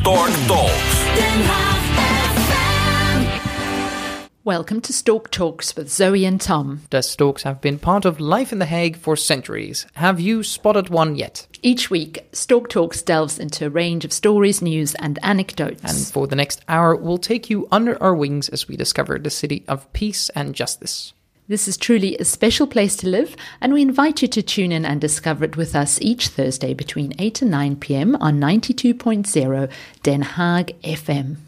Stork Talks. Den Haag FM. Welcome to Stork Talks with Zoe and Tom. The storks have been part of life in The Hague for centuries. Have you spotted one yet? Each week, Stork Talks delves into a range of stories, news, and anecdotes. And for the next hour, we'll take you under our wings as we discover the city of peace and justice. This is truly a special place to live, and we invite you to tune in and discover it with us each Thursday between 8 and 9 pm on 92.0 Den Haag FM.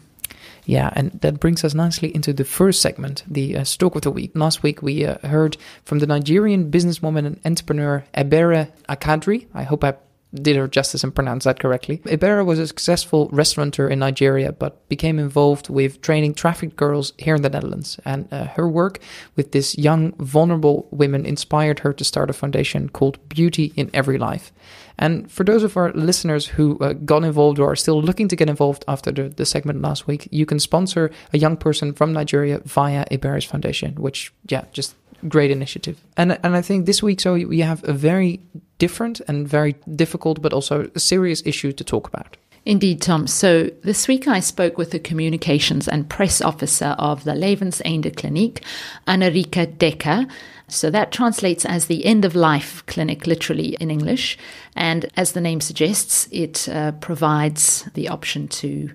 Yeah, and that brings us nicely into the first segment, the uh, of the Week. Last week, we uh, heard from the Nigerian businesswoman and entrepreneur Ebere Akadri. I hope I did her justice and pronounced that correctly. Ibera was a successful restaurateur in Nigeria, but became involved with training trafficked girls here in the Netherlands. And uh, her work with this young, vulnerable women inspired her to start a foundation called Beauty in Every Life. And for those of our listeners who uh, got involved or are still looking to get involved after the, the segment last week, you can sponsor a young person from Nigeria via Ibera's Foundation, which, yeah, just great initiative. And and I think this week, so we have a very different and very difficult, but also a serious issue to talk about. Indeed, Tom. So this week I spoke with the communications and press officer of the Levenseinde Kliniek, Anarika Decker. So that translates as the end of life clinic, literally in English. And as the name suggests, it uh, provides the option to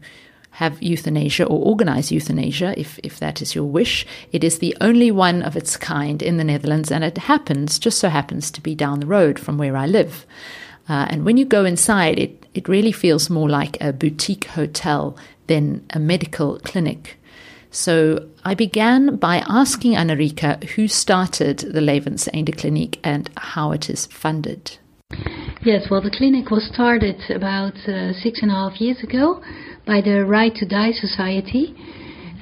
have euthanasia or organize euthanasia if, if that is your wish. It is the only one of its kind in the Netherlands, and it happens, just so happens, to be down the road from where I live. Uh, and when you go inside, it, it really feels more like a boutique hotel than a medical clinic. So I began by asking Anarika who started the Levenseinde Clinic and how it is funded. Yes, well, the clinic was started about uh, six and a half years ago by the Right to Die Society,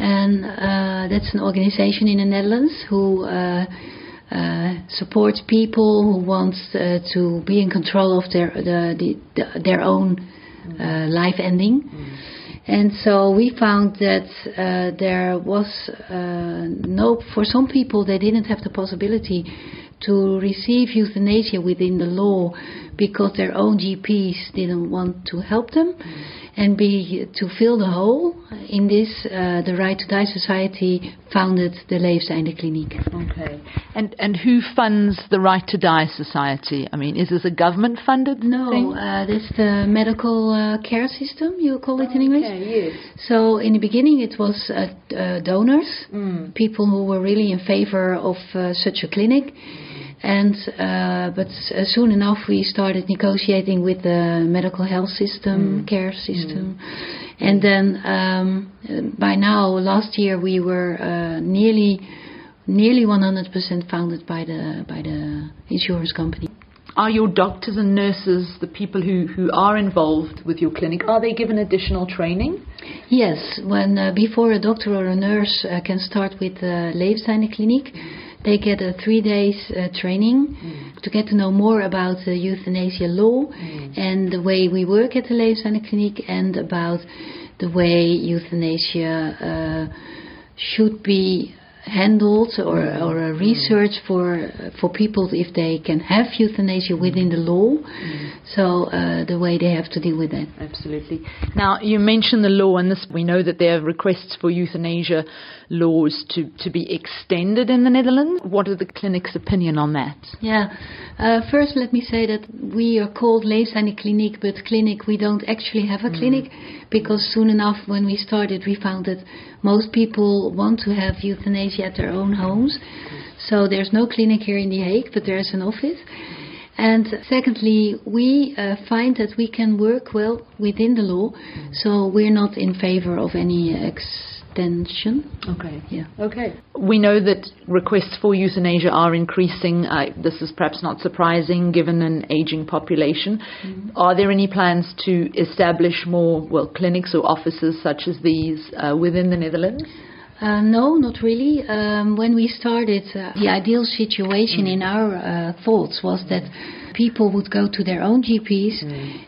and uh, that's an organization in the Netherlands who uh, uh, supports people who want uh, to be in control of their the, the, the, their own uh, life ending. And so we found that uh, there was no, for some people, they didn't have the possibility to receive euthanasia within the law because their own GPs didn't want to help them. And be, to fill the hole in this, uh, the Right to Die Society founded the Levenseinde Kliniek. Okay. And and who funds the Right to Die Society? I mean, is this a government funded No, thing? uh, that's the medical uh, care system, you call it in English. yes. So in the beginning, it was uh, uh, donors, people who were really in favor of uh, such a clinic. And uh, but uh, soon enough, we started negotiating with the medical health system, care system, and then um, uh, by now, last year, we were uh, nearly nearly 100% funded by the by the insurance company. Are your doctors and nurses, the people who, who are involved with your clinic, are they given additional training? Yes, when uh, before a doctor or a nurse uh, can start with the Levenseinde Kliniek, they get a three days uh, training to get to know more about the euthanasia law and the way we work at the Kliniek and about the way euthanasia uh, should be handled or, or a research for for people if they can have euthanasia within the law so uh, the way they have to deal with that Absolutely. Now, you mentioned the law, and this we know that there are requests for euthanasia laws to, to be extended in the Netherlands. What is the clinic's opinion on that? Yeah. Uh, first, let me say that we are called Levenseinde Kliniek, but clinic we don't actually have a clinic because soon enough, when we started, we found that most people want to have euthanasia at their own homes. So there's no clinic here in The Hague, but there's an office. And secondly, we uh, find that we can work well within the law, so we're not in favor of any extension. Okay. Yeah. Okay. We know that requests for euthanasia are increasing. Uh, this is perhaps not surprising given an aging population. Are there any plans to establish more, well, clinics or offices such as these uh, within the Netherlands? Uh, no, not really. Um, when we started, uh, the ideal situation in our uh, thoughts was that people would go to their own GPs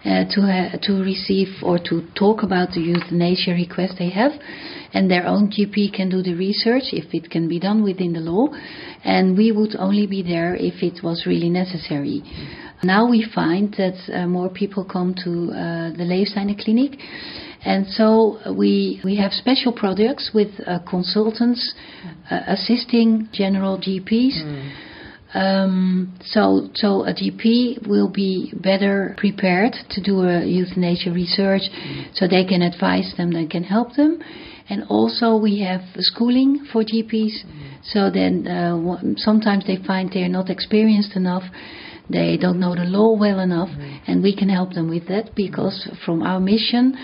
uh, to ha- to receive or to talk about the euthanasia request they have, and their own GP can do the research if it can be done within the law, and we would only be there if it was really necessary. Now we find that uh, more people come to uh, the Levenseinde Clinic, And so we we have special products with uh, consultants uh, assisting general GPs. Um, so, so a GP will be better prepared to do a euthanasia research, so they can advise them, they can help them, and also we have schooling for GPs. So then, uh, sometimes they find they're not experienced enough, they don't know the law well enough, and we can help them with that because from our mission,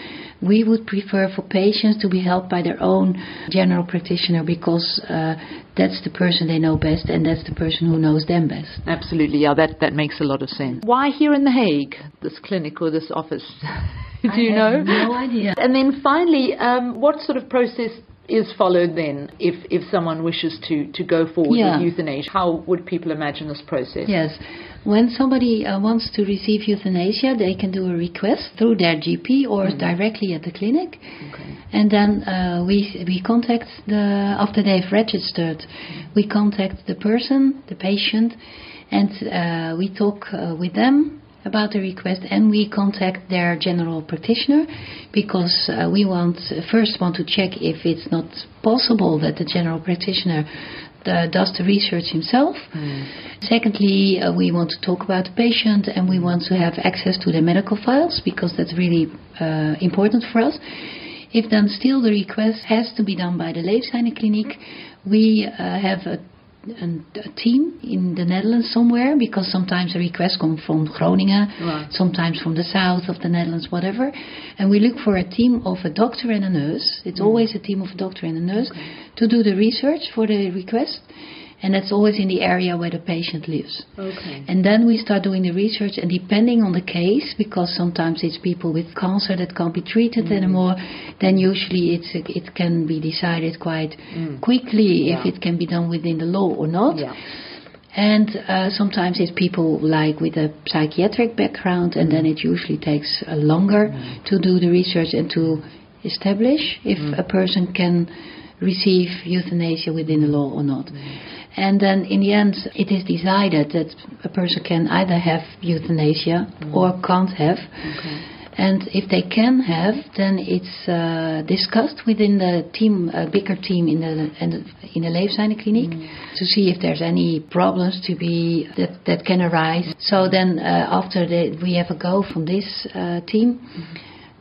we would prefer for patients to be helped by their own general practitioner because uh, that's the person they know best and that's the person who knows them best. Absolutely, yeah, that, that makes a lot of sense. Why here in The Hague, this clinic or this office? Do you I know? no idea. And then finally, um, what sort of process is followed then if, if someone wishes to, to go forward Yeah. with euthanasia? How would people imagine this process? Yes. When somebody uh, wants to receive euthanasia, they can do a request through their GP or directly at the clinic. And then uh, we, we contact the, after they've registered, we contact the person, the patient, and uh, we talk uh, with them about the request and we contact their general practitioner because uh, we want first want to check if it's not possible that the general practitioner uh, does the research himself. Secondly, uh, we want to talk about the patient and we want to have access to the medical files because that's really uh, important for us. If then still the request has to be done by the Levenseindekliniek, we uh, have a, a team in the Netherlands somewhere because sometimes the requests come from Groningen, Right. sometimes from the south of the Netherlands, whatever. And we look for a team of a doctor and a nurse. It's mm. always a team of a doctor and a nurse to do the research for the request. And that's always in the area where the patient lives. Okay. And then we start doing the research, and depending on the case, because sometimes it's people with cancer that can't be treated anymore, then usually it's it can be decided quite quickly if it can be done within the law or not. Yeah. And uh, sometimes it's people like with a psychiatric background, and Mm. then it usually takes uh, longer to do the research and to establish if Mm. a person can receive euthanasia within the law or not. And then in the end, it is decided that a person can either have euthanasia or can't have. And if they can have, then it's uh, discussed within the team, a bigger team in the in the, in the Levenseindekliniek, to see if there's any problems to be that that can arise. So then, uh, after the, we have a go from this uh, team,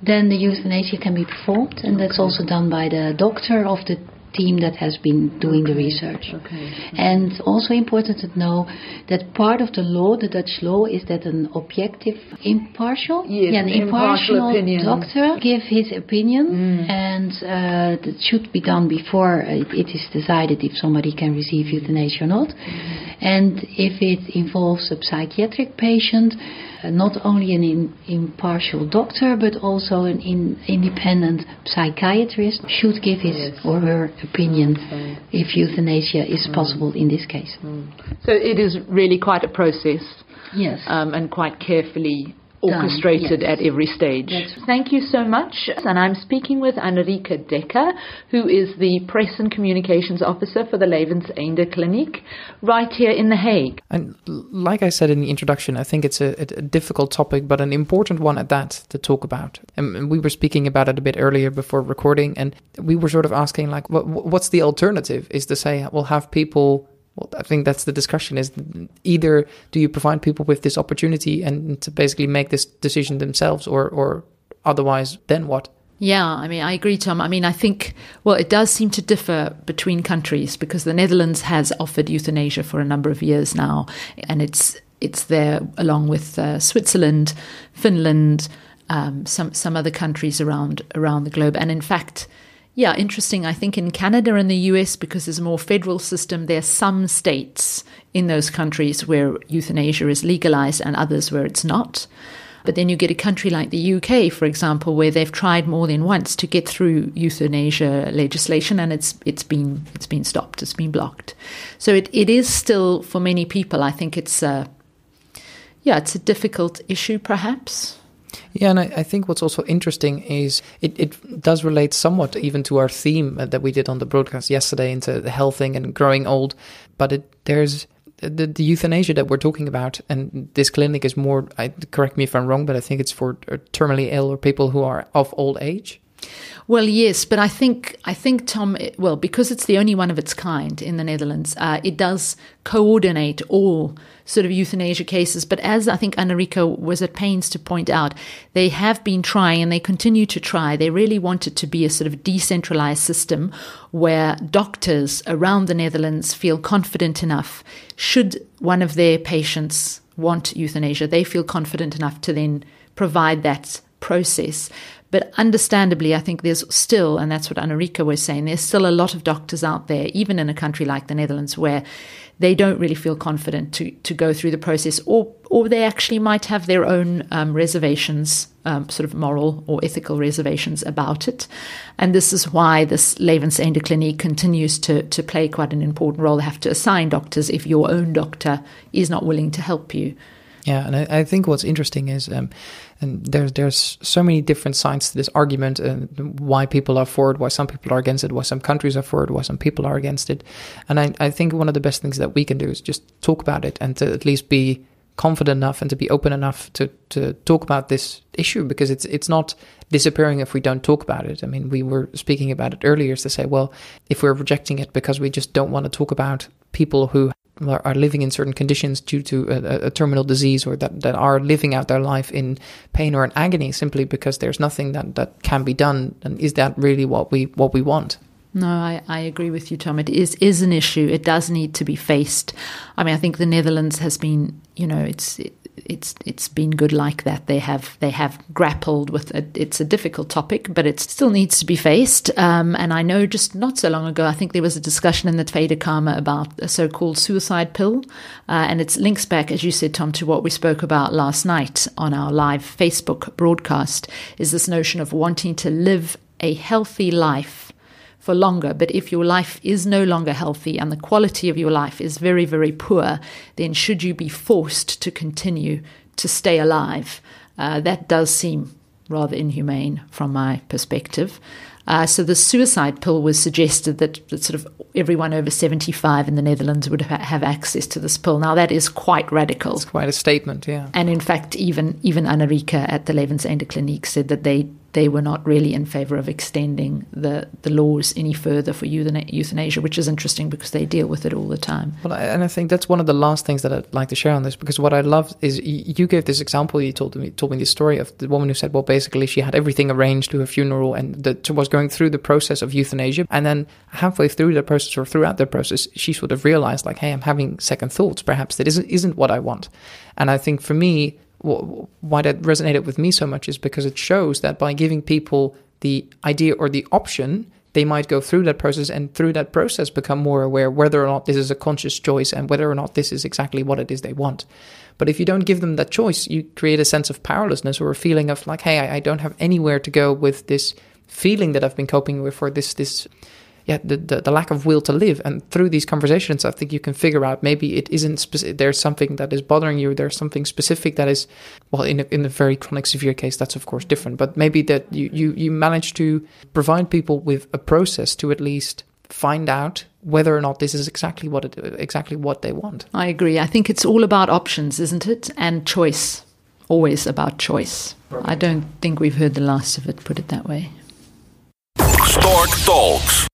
then the euthanasia can be performed, and that's also done by the doctor of the team that has been doing the research. Okay. And also important to know that part of the law, the Dutch law, is that an objective, impartial, Yes, yeah, an impartial impartial opinion. doctor give his opinion, and uh, that should be done before it, it is decided if somebody can receive euthanasia or not. And if it involves a psychiatric patient, uh, not only an in, impartial doctor, but also an in, independent psychiatrist should give his Yes. or her opinion understand. if euthanasia is mm. possible in this case. Mm. So it is really quite a process Yes. um, and quite carefully orchestrated yes. at every stage. That's- Thank you so much. And I'm speaking with Anrika Decker, who is the Press and Communications Officer for the Levens Levenseinde Clinic, right here in The Hague. And like I said in the introduction, I think it's a, a difficult topic, but an important one at that to talk about. And and we were speaking about it a bit earlier before recording, and we were sort of asking, like, what, what's the alternative? Is to say, we'll have people. Well, I think that's the discussion. Is either do you provide people with this opportunity and to basically make this decision themselves, or or otherwise, then what? Yeah, I mean, I agree, Tom. I mean, I think, well, it does seem to differ between countries because the Netherlands has offered euthanasia for a number of years now, and it's it's there along with uh, Switzerland, Finland, um, some some other countries around around the globe, and in fact. Yeah, interesting. I think in Canada and the US, because there's a more federal system, there are some states in those countries where euthanasia is legalized and others where it's not. But then you get a country like the UK, for example, where they've tried more than once to get through euthanasia legislation, and it's it's been it's been stopped, it's been blocked. So it, it is still for many people. I think it's a yeah, it's a difficult issue, perhaps. Yeah, and I, I think what's also interesting is it, it does relate somewhat even to our theme uh, that we did on the broadcast yesterday into the health thing and growing old. But it, there's the, the euthanasia that we're talking about, and this clinic is more. I, correct me if I'm wrong, but I think it's for uh, terminally ill or people who are of old age. Well, yes, but I think I think Tom. Well, because it's the only one of its kind in the Netherlands, uh, it does coordinate all sort of euthanasia cases. But as I think Anarika was at pains to point out, they have been trying and they continue to try. They really want it to be a sort of decentralized system where doctors around the Netherlands feel confident enough, should one of their patients want euthanasia, they feel confident enough to then provide that process. But understandably, I think there's still, and that's what Anarika was saying, there's still a lot of doctors out there, even in a country like the Netherlands, where they don't really feel confident to, to go through the process, or, or they actually might have their own um, reservations, um, sort of moral or ethical reservations about it. And this is why this Levenseinde Clinic continues to, to play quite an important role. They have to assign doctors if your own doctor is not willing to help you. Yeah, and I, I think what's interesting is, um, and there's there's so many different sides to this argument, and why people are for it, why some people are against it, why some countries are for it, why some people are against it, and I, I think one of the best things that we can do is just talk about it and to at least be confident enough and to be open enough to to talk about this issue because it's it's not disappearing if we don't talk about it. I mean, we were speaking about it earlier to say, well, if we're rejecting it because we just don't want to talk about people who are living in certain conditions due to a, a- a terminal disease or that, that are living out their life in pain or in agony simply because there's nothing that, that can be done. And is that really what we what we want No, I, I agree with you, Tom. It is is an issue. It does need to be faced. I mean, I think the Netherlands has been, you know, it's it, it's it's been good like that. They have they have grappled with it. It's a difficult topic, but it still needs to be faced. Um, and I know just not so long ago, I think there was a discussion in the Tweede Kamer about a so-called suicide pill, uh, and it links back, as you said, Tom, to what we spoke about last night on our live Facebook broadcast. Is this notion of wanting to live a healthy life for longer. But if your life is no longer healthy and the quality of your life is very, very poor, then should you be forced to continue to stay alive? Uh, that does seem rather inhumane from my perspective. Uh, so the suicide pill was suggested that, that sort of everyone over 75 in the Netherlands would ha- have access to this pill. Now that is quite radical. it's quite a statement yeah And in fact, even even Anarika at the Levenseinde Clinic said that they they were not really in favor of extending the, the laws any further for euthanasia, which is interesting because they deal with it all the time. Well, and I think that's one of the last things that I'd like to share on this because what I love is you gave this example. You told me told me the story of the woman who said, well, basically she had everything arranged to her funeral and that was going through the process of euthanasia, and then halfway through the process or throughout the process, she sort of realized like, hey, I'm having second thoughts. Perhaps that isn't isn't what I want. And I think for me, why that resonated with me so much is because it shows that by giving people the idea or the option they might go through that process and through that process become more aware whether or not this is a conscious choice and whether or not this is exactly what it is they want. But if you don't give them that choice, you create a sense of powerlessness or a feeling of like, hey, I, don't have anywhere to go with this feeling that I've been coping with or this this yeah the, the, the lack of will to live and through these conversations i think you can figure out maybe it isn't specific there's something that is bothering you there's something specific that is well in a, in a very chronic severe case that's of course different but maybe that you, you you manage to provide people with a process to at least find out whether or not this is exactly what it exactly what they want I agree. I think it's all about options, isn't it? And choice. Always about choice. I don't think we've heard the last of it, put it that way. Stork Talks.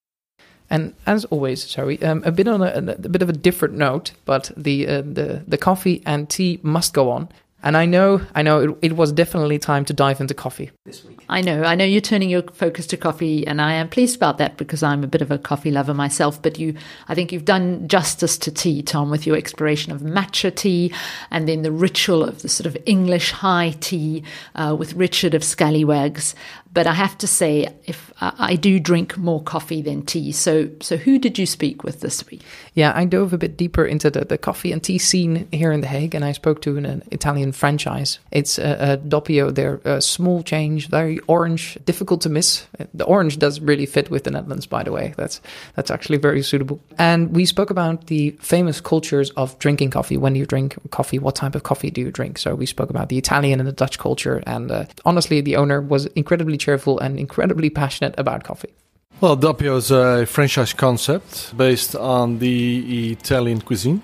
And as always, sorry, um, a bit on a, a bit of a different note, but the uh, the the coffee and tea must go on. And I know, I know, it, it was definitely time to dive into coffee this week. I know, I know you're turning your focus to coffee, and I am pleased about that because I'm a bit of a coffee lover myself. But you, I think you've done justice to tea, Tom, with your exploration of matcha tea and then the ritual of the sort of English high tea uh, with Richard of Scallywags. But I have to say, if I do drink more coffee than tea, so so who did you speak with this week? Yeah, I dove a bit deeper into the, the coffee and tea scene here in The Hague, and I spoke to an, an Italian franchise. It's a, a doppio. They're a small change, very orange, difficult to miss. The orange does really fit with the Netherlands, by the way. That's that's actually very suitable. And we spoke about the famous cultures of drinking coffee. When do you drink coffee, what type of coffee do you drink? So we spoke about the Italian and the Dutch culture, and uh, honestly, the owner was incredibly cheerful and incredibly passionate about coffee. Well, Doppio is a franchise concept based on the Italian cuisine.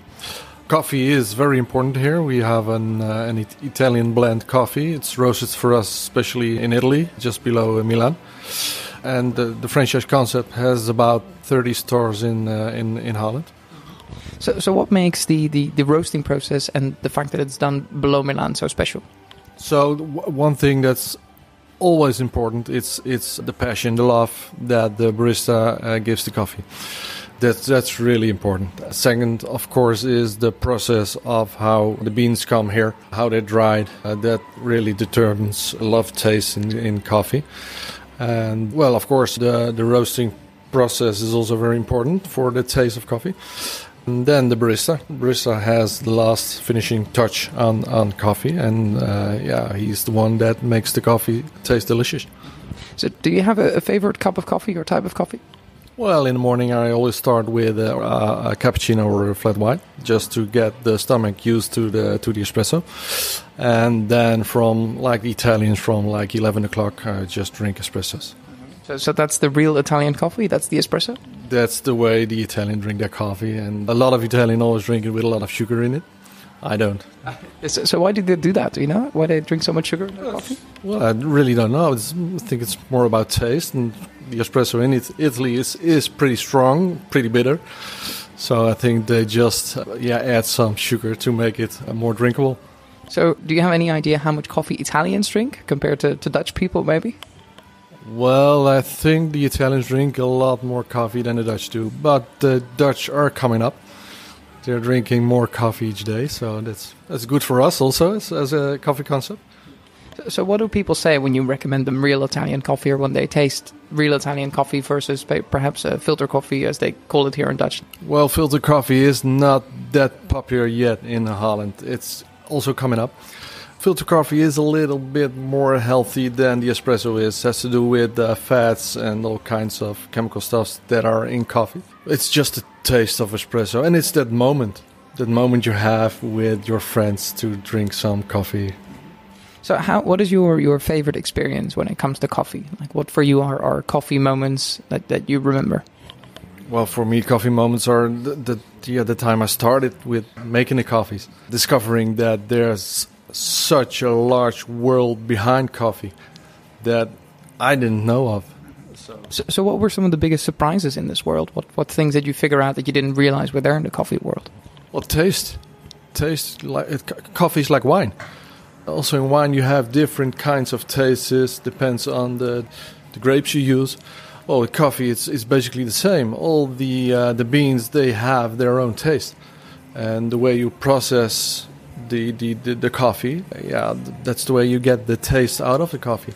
Coffee is very important here. We have an, uh, an It- Italian blend coffee. It's roasted for us, especially in Italy, just below uh, Milan. and the, the franchise concept has about 30 stores in uh, in in Holland. So, so what makes the, the, the roasting process and the fact that it's done below Milan so special? So w- one thing that's always important it's it's the passion, the love that the barista uh, gives the coffee. That's that's really important. Second, of course, is the process of how the beans come here, how they're dried. Uh, that really determines of taste in, in coffee. And well, of course, the the roasting process is also very important for the taste of coffee. And then the barista. Barista has the last finishing touch on, on coffee, and uh, yeah, he's the one that makes the coffee taste delicious. So, do you have a, a favorite cup of coffee or type of coffee? Well, in the morning, I always start with a, a, a cappuccino or a flat white, just to get the stomach used to the to the espresso. And then from like the Italians, from like eleven o'clock, I just drink espressos. So, so that's the real Italian coffee. That's the espresso. That's the way the Italian drink their coffee, and a lot of Italian always drink it with a lot of sugar in it. I don't. So, so why did they do that? Do you know why they drink so much sugar in their coffee? Well, I really don't know. It's, I think it's more about taste, and the espresso in it, Italy is is pretty strong, pretty bitter. So I think they just uh, yeah add some sugar to make it uh, more drinkable. So, do you have any idea how much coffee Italians drink compared to, to Dutch people, maybe? Well, I think the Italians drink a lot more coffee than the Dutch do, but the Dutch are coming up. They're drinking more coffee each day, so that's that's good for us also as, as a coffee concept. So, so what do people say when you recommend them real Italian coffee or when they taste real Italian coffee versus perhaps a filter coffee, as they call it here in Dutch? Well, filter coffee is not that popular yet in Holland. It's also coming up. Filter coffee is a little bit more healthy than the espresso is. Has to do with uh, fats and all kinds of chemical stuffs that are in coffee. It's just a taste of espresso, and it's that moment, that moment you have with your friends to drink some coffee. So, how what is your, your favorite experience when it comes to coffee? Like, what for you are, are coffee moments that, that you remember? Well, for me, coffee moments are the, the yeah the time I started with making the coffees, discovering that there's such a large world behind coffee that I didn't know of. So, so, what were some of the biggest surprises in this world? What what things did you figure out that you didn't realize were there in the coffee world? Well, taste, taste like it, coffee is like wine. Also, in wine you have different kinds of tastes. Depends on the the grapes you use. Well, with coffee it's it's basically the same. All the uh, the beans they have their own taste, and the way you process the the, the, the coffee, yeah, that's the way you get the taste out of the coffee.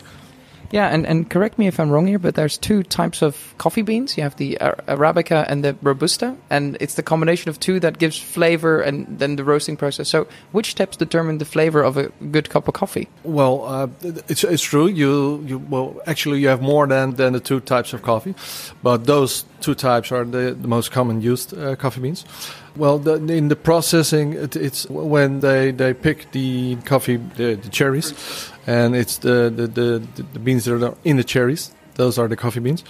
Yeah, and, and correct me if I'm wrong here, but there's two types of coffee beans. You have the Arabica and the Robusta, and it's the combination of two that gives flavor and then the roasting process. So, which steps determine the flavor of a good cup of coffee? Well, uh, it's it's true. You you well actually you have more than than the two types of coffee, but those two types are the, the most common used uh, coffee beans. Well, the, in the processing, it, it's when they, they pick the coffee, the, the cherries, and it's the, the, the, the beans that are in the cherries. Those are the coffee beans.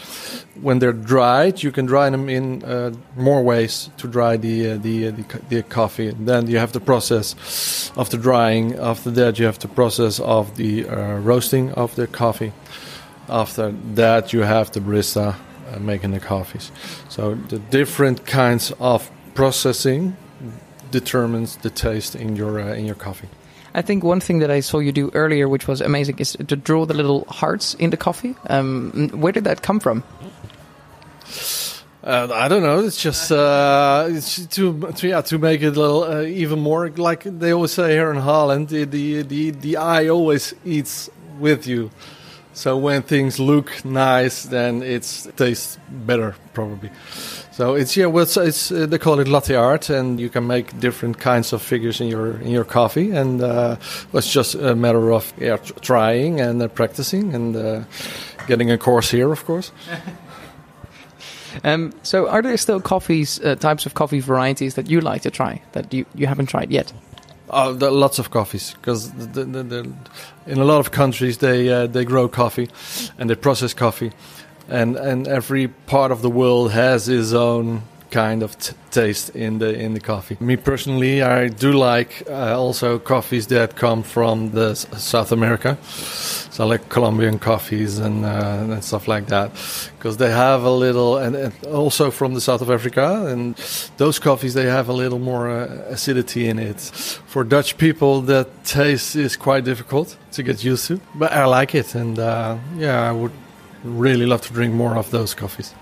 When they're dried, you can dry them in uh, more ways to dry the, uh, the, uh, the the coffee. Then you have the process of the drying. After that, you have the process of the uh, roasting of the coffee. After that, you have the barista uh, making the coffees. So the different kinds of processing determines the taste in your uh, in your coffee. I think one thing that I saw you do earlier, which was amazing, is to draw the little hearts in the coffee. Um, where did that come from? Uh, I don't know. It's just uh, it's to, to yeah to make it a little uh, even more like they always say here in Holland. The, the the the eye always eats with you. So when things look nice, then it tastes better probably. So it's yeah, well, it's, it's uh, they call it latte art, and you can make different kinds of figures in your in your coffee, and uh, it's just a matter of yeah, tr- trying and uh, practicing and uh, getting a course here, of course. Um, so, are there still coffees, uh, types of coffee varieties that you like to try that you, you haven't tried yet? Oh, there are lots of coffees because in a lot of countries they uh, they grow coffee and they process coffee, and and every part of the world has its own kind of taste in the in the coffee. Me personally, I do like uh, also coffees that come from the South America, so I like Colombian coffees and uh, and stuff like that, because they have a little and, and also from the south of Africa, and those coffees they have a little more uh, acidity in it. For Dutch people, that taste is quite difficult to get used to, but I like it, and uh, yeah, I would really love to drink more of those coffees.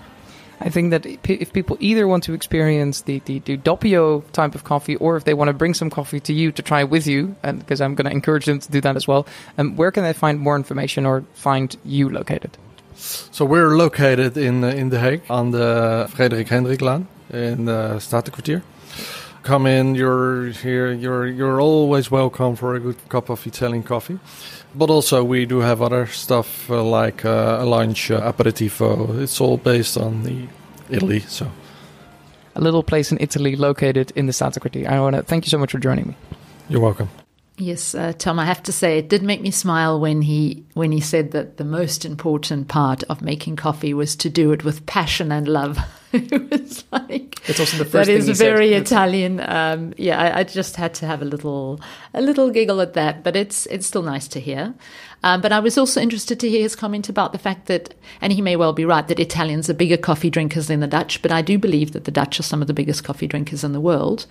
I think that if people either want to experience the, the, the doppio type of coffee or if they want to bring some coffee to you to try with you, and because I'm going to encourage them to do that as well, um, where can they find more information or find you located? So we're located in uh, in The Hague on the Frederik Hendrik Hendriklaan in the Statenkwartier. Come in, you're here, you're you're always welcome for a good cup of Italian coffee. But also we do have other stuff uh, like uh, a lunch, uh, aperitivo. It's all based on the Italy. So A little place in Italy located in the Statenkwartier. I want to thank you so much for joining me. you're welcome. Yes, uh, Tom, I have to say it did make me smile when he when he said that the most important part of making coffee was to do it with passion and love. it was like It's also the that thing is said. very That's- Italian. Um, yeah, I, I just had to have a little a little giggle at that, but it's it's still nice to hear. Um, but I was also interested to hear his comment about the fact that, and he may well be right, that Italians are bigger coffee drinkers than the Dutch. But I do believe that the Dutch are some of the biggest coffee drinkers in the world,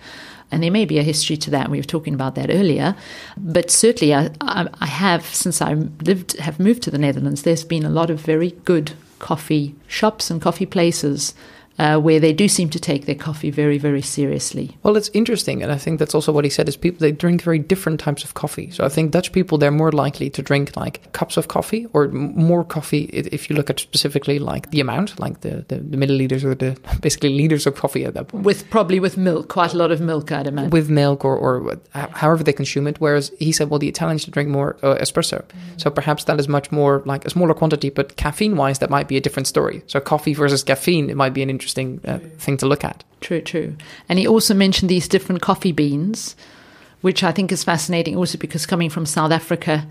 and there may be a history to that. We were talking about that earlier, but certainly I, I, have since I lived have moved to the Netherlands. There's been a lot of very good coffee shops and coffee places uh, where they do seem to take their coffee very, very seriously. Well, it's interesting, and I think that's also what he said. Is people they drink very different types of coffee. So I think Dutch people they're more likely to drink like cups of coffee or m- more coffee if you look at specifically like the amount, like the the, the milliliters or the basically liters of coffee at that point. With probably with milk, quite a lot of milk, I'd imagine. with milk or, or however they consume it. Whereas he said, well, the Italians should drink more uh, espresso. So perhaps that is much more like a smaller quantity, but caffeine wise, that might be a different story. So coffee versus caffeine, it might be an interesting uh, thing to look at. True, true. And he also mentioned these different coffee beans, which I think is fascinating also because coming from South Africa,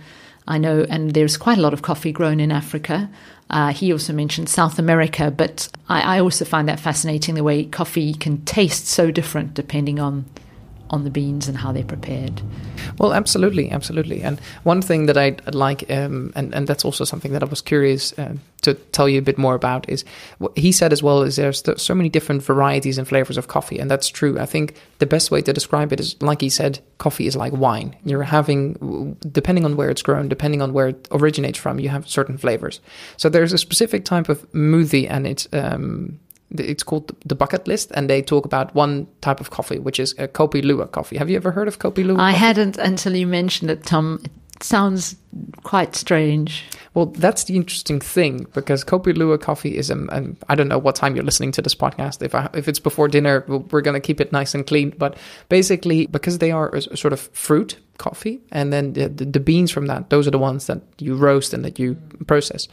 I know, and there's quite a lot of coffee grown in Africa. Uh, he also mentioned South America, but I, I also find that fascinating the way coffee can taste so different depending on on the beans and how they're prepared. Well, absolutely, absolutely. And one thing that I'd I'd like, um, and and that's also something that I was curious uh, to tell you a bit more about, is what he said as well. Is there's so many different varieties and flavors of coffee, and that's true. I think the best way to describe it is, like he said, coffee is like wine. You're having, depending on where it's grown, depending on where it originates from, you have certain flavors. So there's a specific type of smoothie, and it's. Um, it's called the bucket list, and they talk about one type of coffee, which is a Kopi Luwak coffee. Have you ever heard of Kopi Luwak? I coffee? hadn't until you mentioned it, Tom. It sounds quite strange. Well, that's the interesting thing because Kopi Luwak coffee is um, um, I don't know what time you're listening to this podcast. If I, if it's before dinner, we're going to keep it nice and clean. But basically, because they are a sort of fruit coffee, and then the, the, the beans from that, those are the ones that you roast and that you process.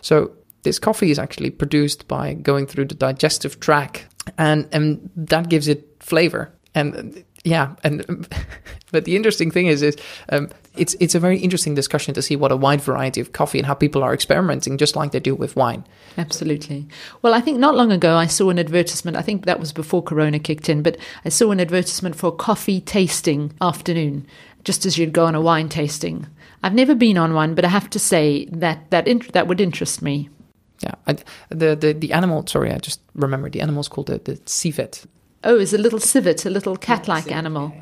So this coffee is actually produced by going through the digestive tract, and and that gives it flavor. And yeah, and but the interesting thing is, is um, it's it's a very interesting discussion to see what a wide variety of coffee and how people are experimenting, just like they do with wine. Absolutely. Well, I think not long ago I saw an advertisement. I think that was before Corona kicked in, but I saw an advertisement for a coffee tasting afternoon, just as you'd go on a wine tasting. I've never been on one, but I have to say that that that would interest me. Yeah, I, the the the animal. Sorry, I just remembered the animal's called the the civet. Oh, is a little civet, a little cat-like animal.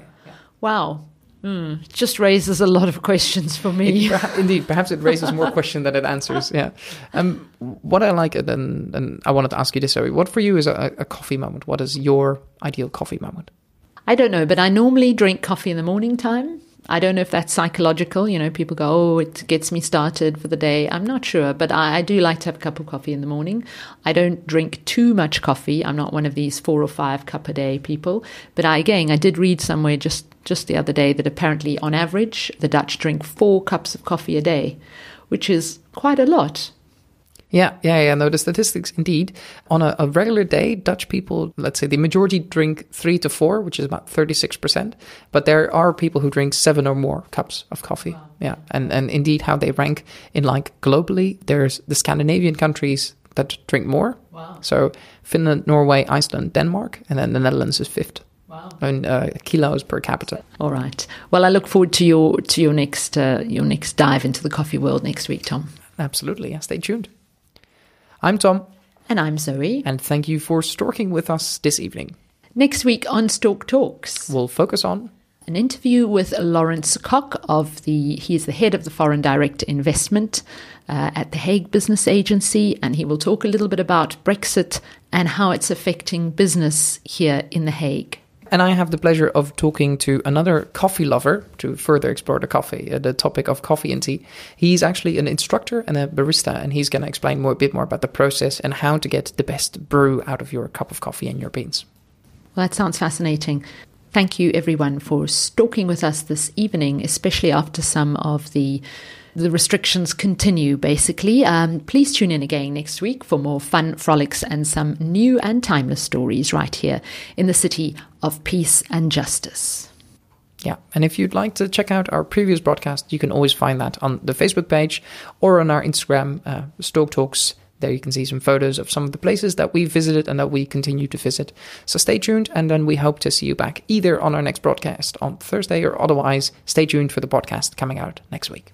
Wow. Hmm. Just raises a lot of questions for me. Perha- Indeed, perhaps it raises more question than it answers. Yeah. Um, what I like, and and I wanted to ask you this, Zoe. What for you is a, a coffee moment? What is your ideal coffee moment? I don't know, but I normally drink coffee in the morning time. I don't know if that's psychological. You know, people go, oh, it gets me started for the day. I'm not sure, but I, I do like to have a cup of coffee in the morning. I don't drink too much coffee. I'm not one of these four or five cup a day people. But I, again, I did read somewhere just, just the other day that apparently, on average, the Dutch drink four cups of coffee a day, which is quite a lot. Yeah, yeah, yeah. No, the statistics indeed. On a, a regular day, Dutch people, let's say the majority drink three to four, which is about 36%. But there are people who drink seven or more cups of coffee. Yeah. And, and indeed, how they rank in like globally, there's the Scandinavian countries, that drink more. Wow. So Finland, Norway, Iceland, Denmark, and then the Netherlands is fifth Wow. And uh, kilos per capita. All right. Well, I look forward to your to your next uh, your next dive into the coffee world next week, Tom. Absolutely. Yeah, stay tuned. I'm Tom, And I'm Zoe. and thank you for storking with us this evening. Next week on Stork Talks, We'll focus on an interview with Lawrence Koch of the he is the head of the foreign direct investment uh, at the Hague Business Agency, and he will talk a little bit about Brexit and how it's affecting business here in the Hague. And I have the pleasure of talking to another coffee lover to further explore the coffee, uh, the topic of coffee and tea. He's actually an instructor and a barista, and he's going to explain more, a bit more about the process and how to get the best brew out of your cup of coffee and your beans. Well, that sounds fascinating. Thank you, everyone, for stalking with us this evening, especially after some of the the restrictions continue. Basically, um, please tune in again next week for more fun frolics and some new and timeless stories right here in the city of peace and justice. Yeah, and if you'd like to check out our previous broadcast, you can always find that on the Facebook page or on our Instagram, uh, Stork Talks. There you can see some photos of some of the places that we visited and that we continue to visit. So stay tuned, and then we hope to see you back either on our next broadcast on Thursday or otherwise stay tuned for the podcast coming out next week.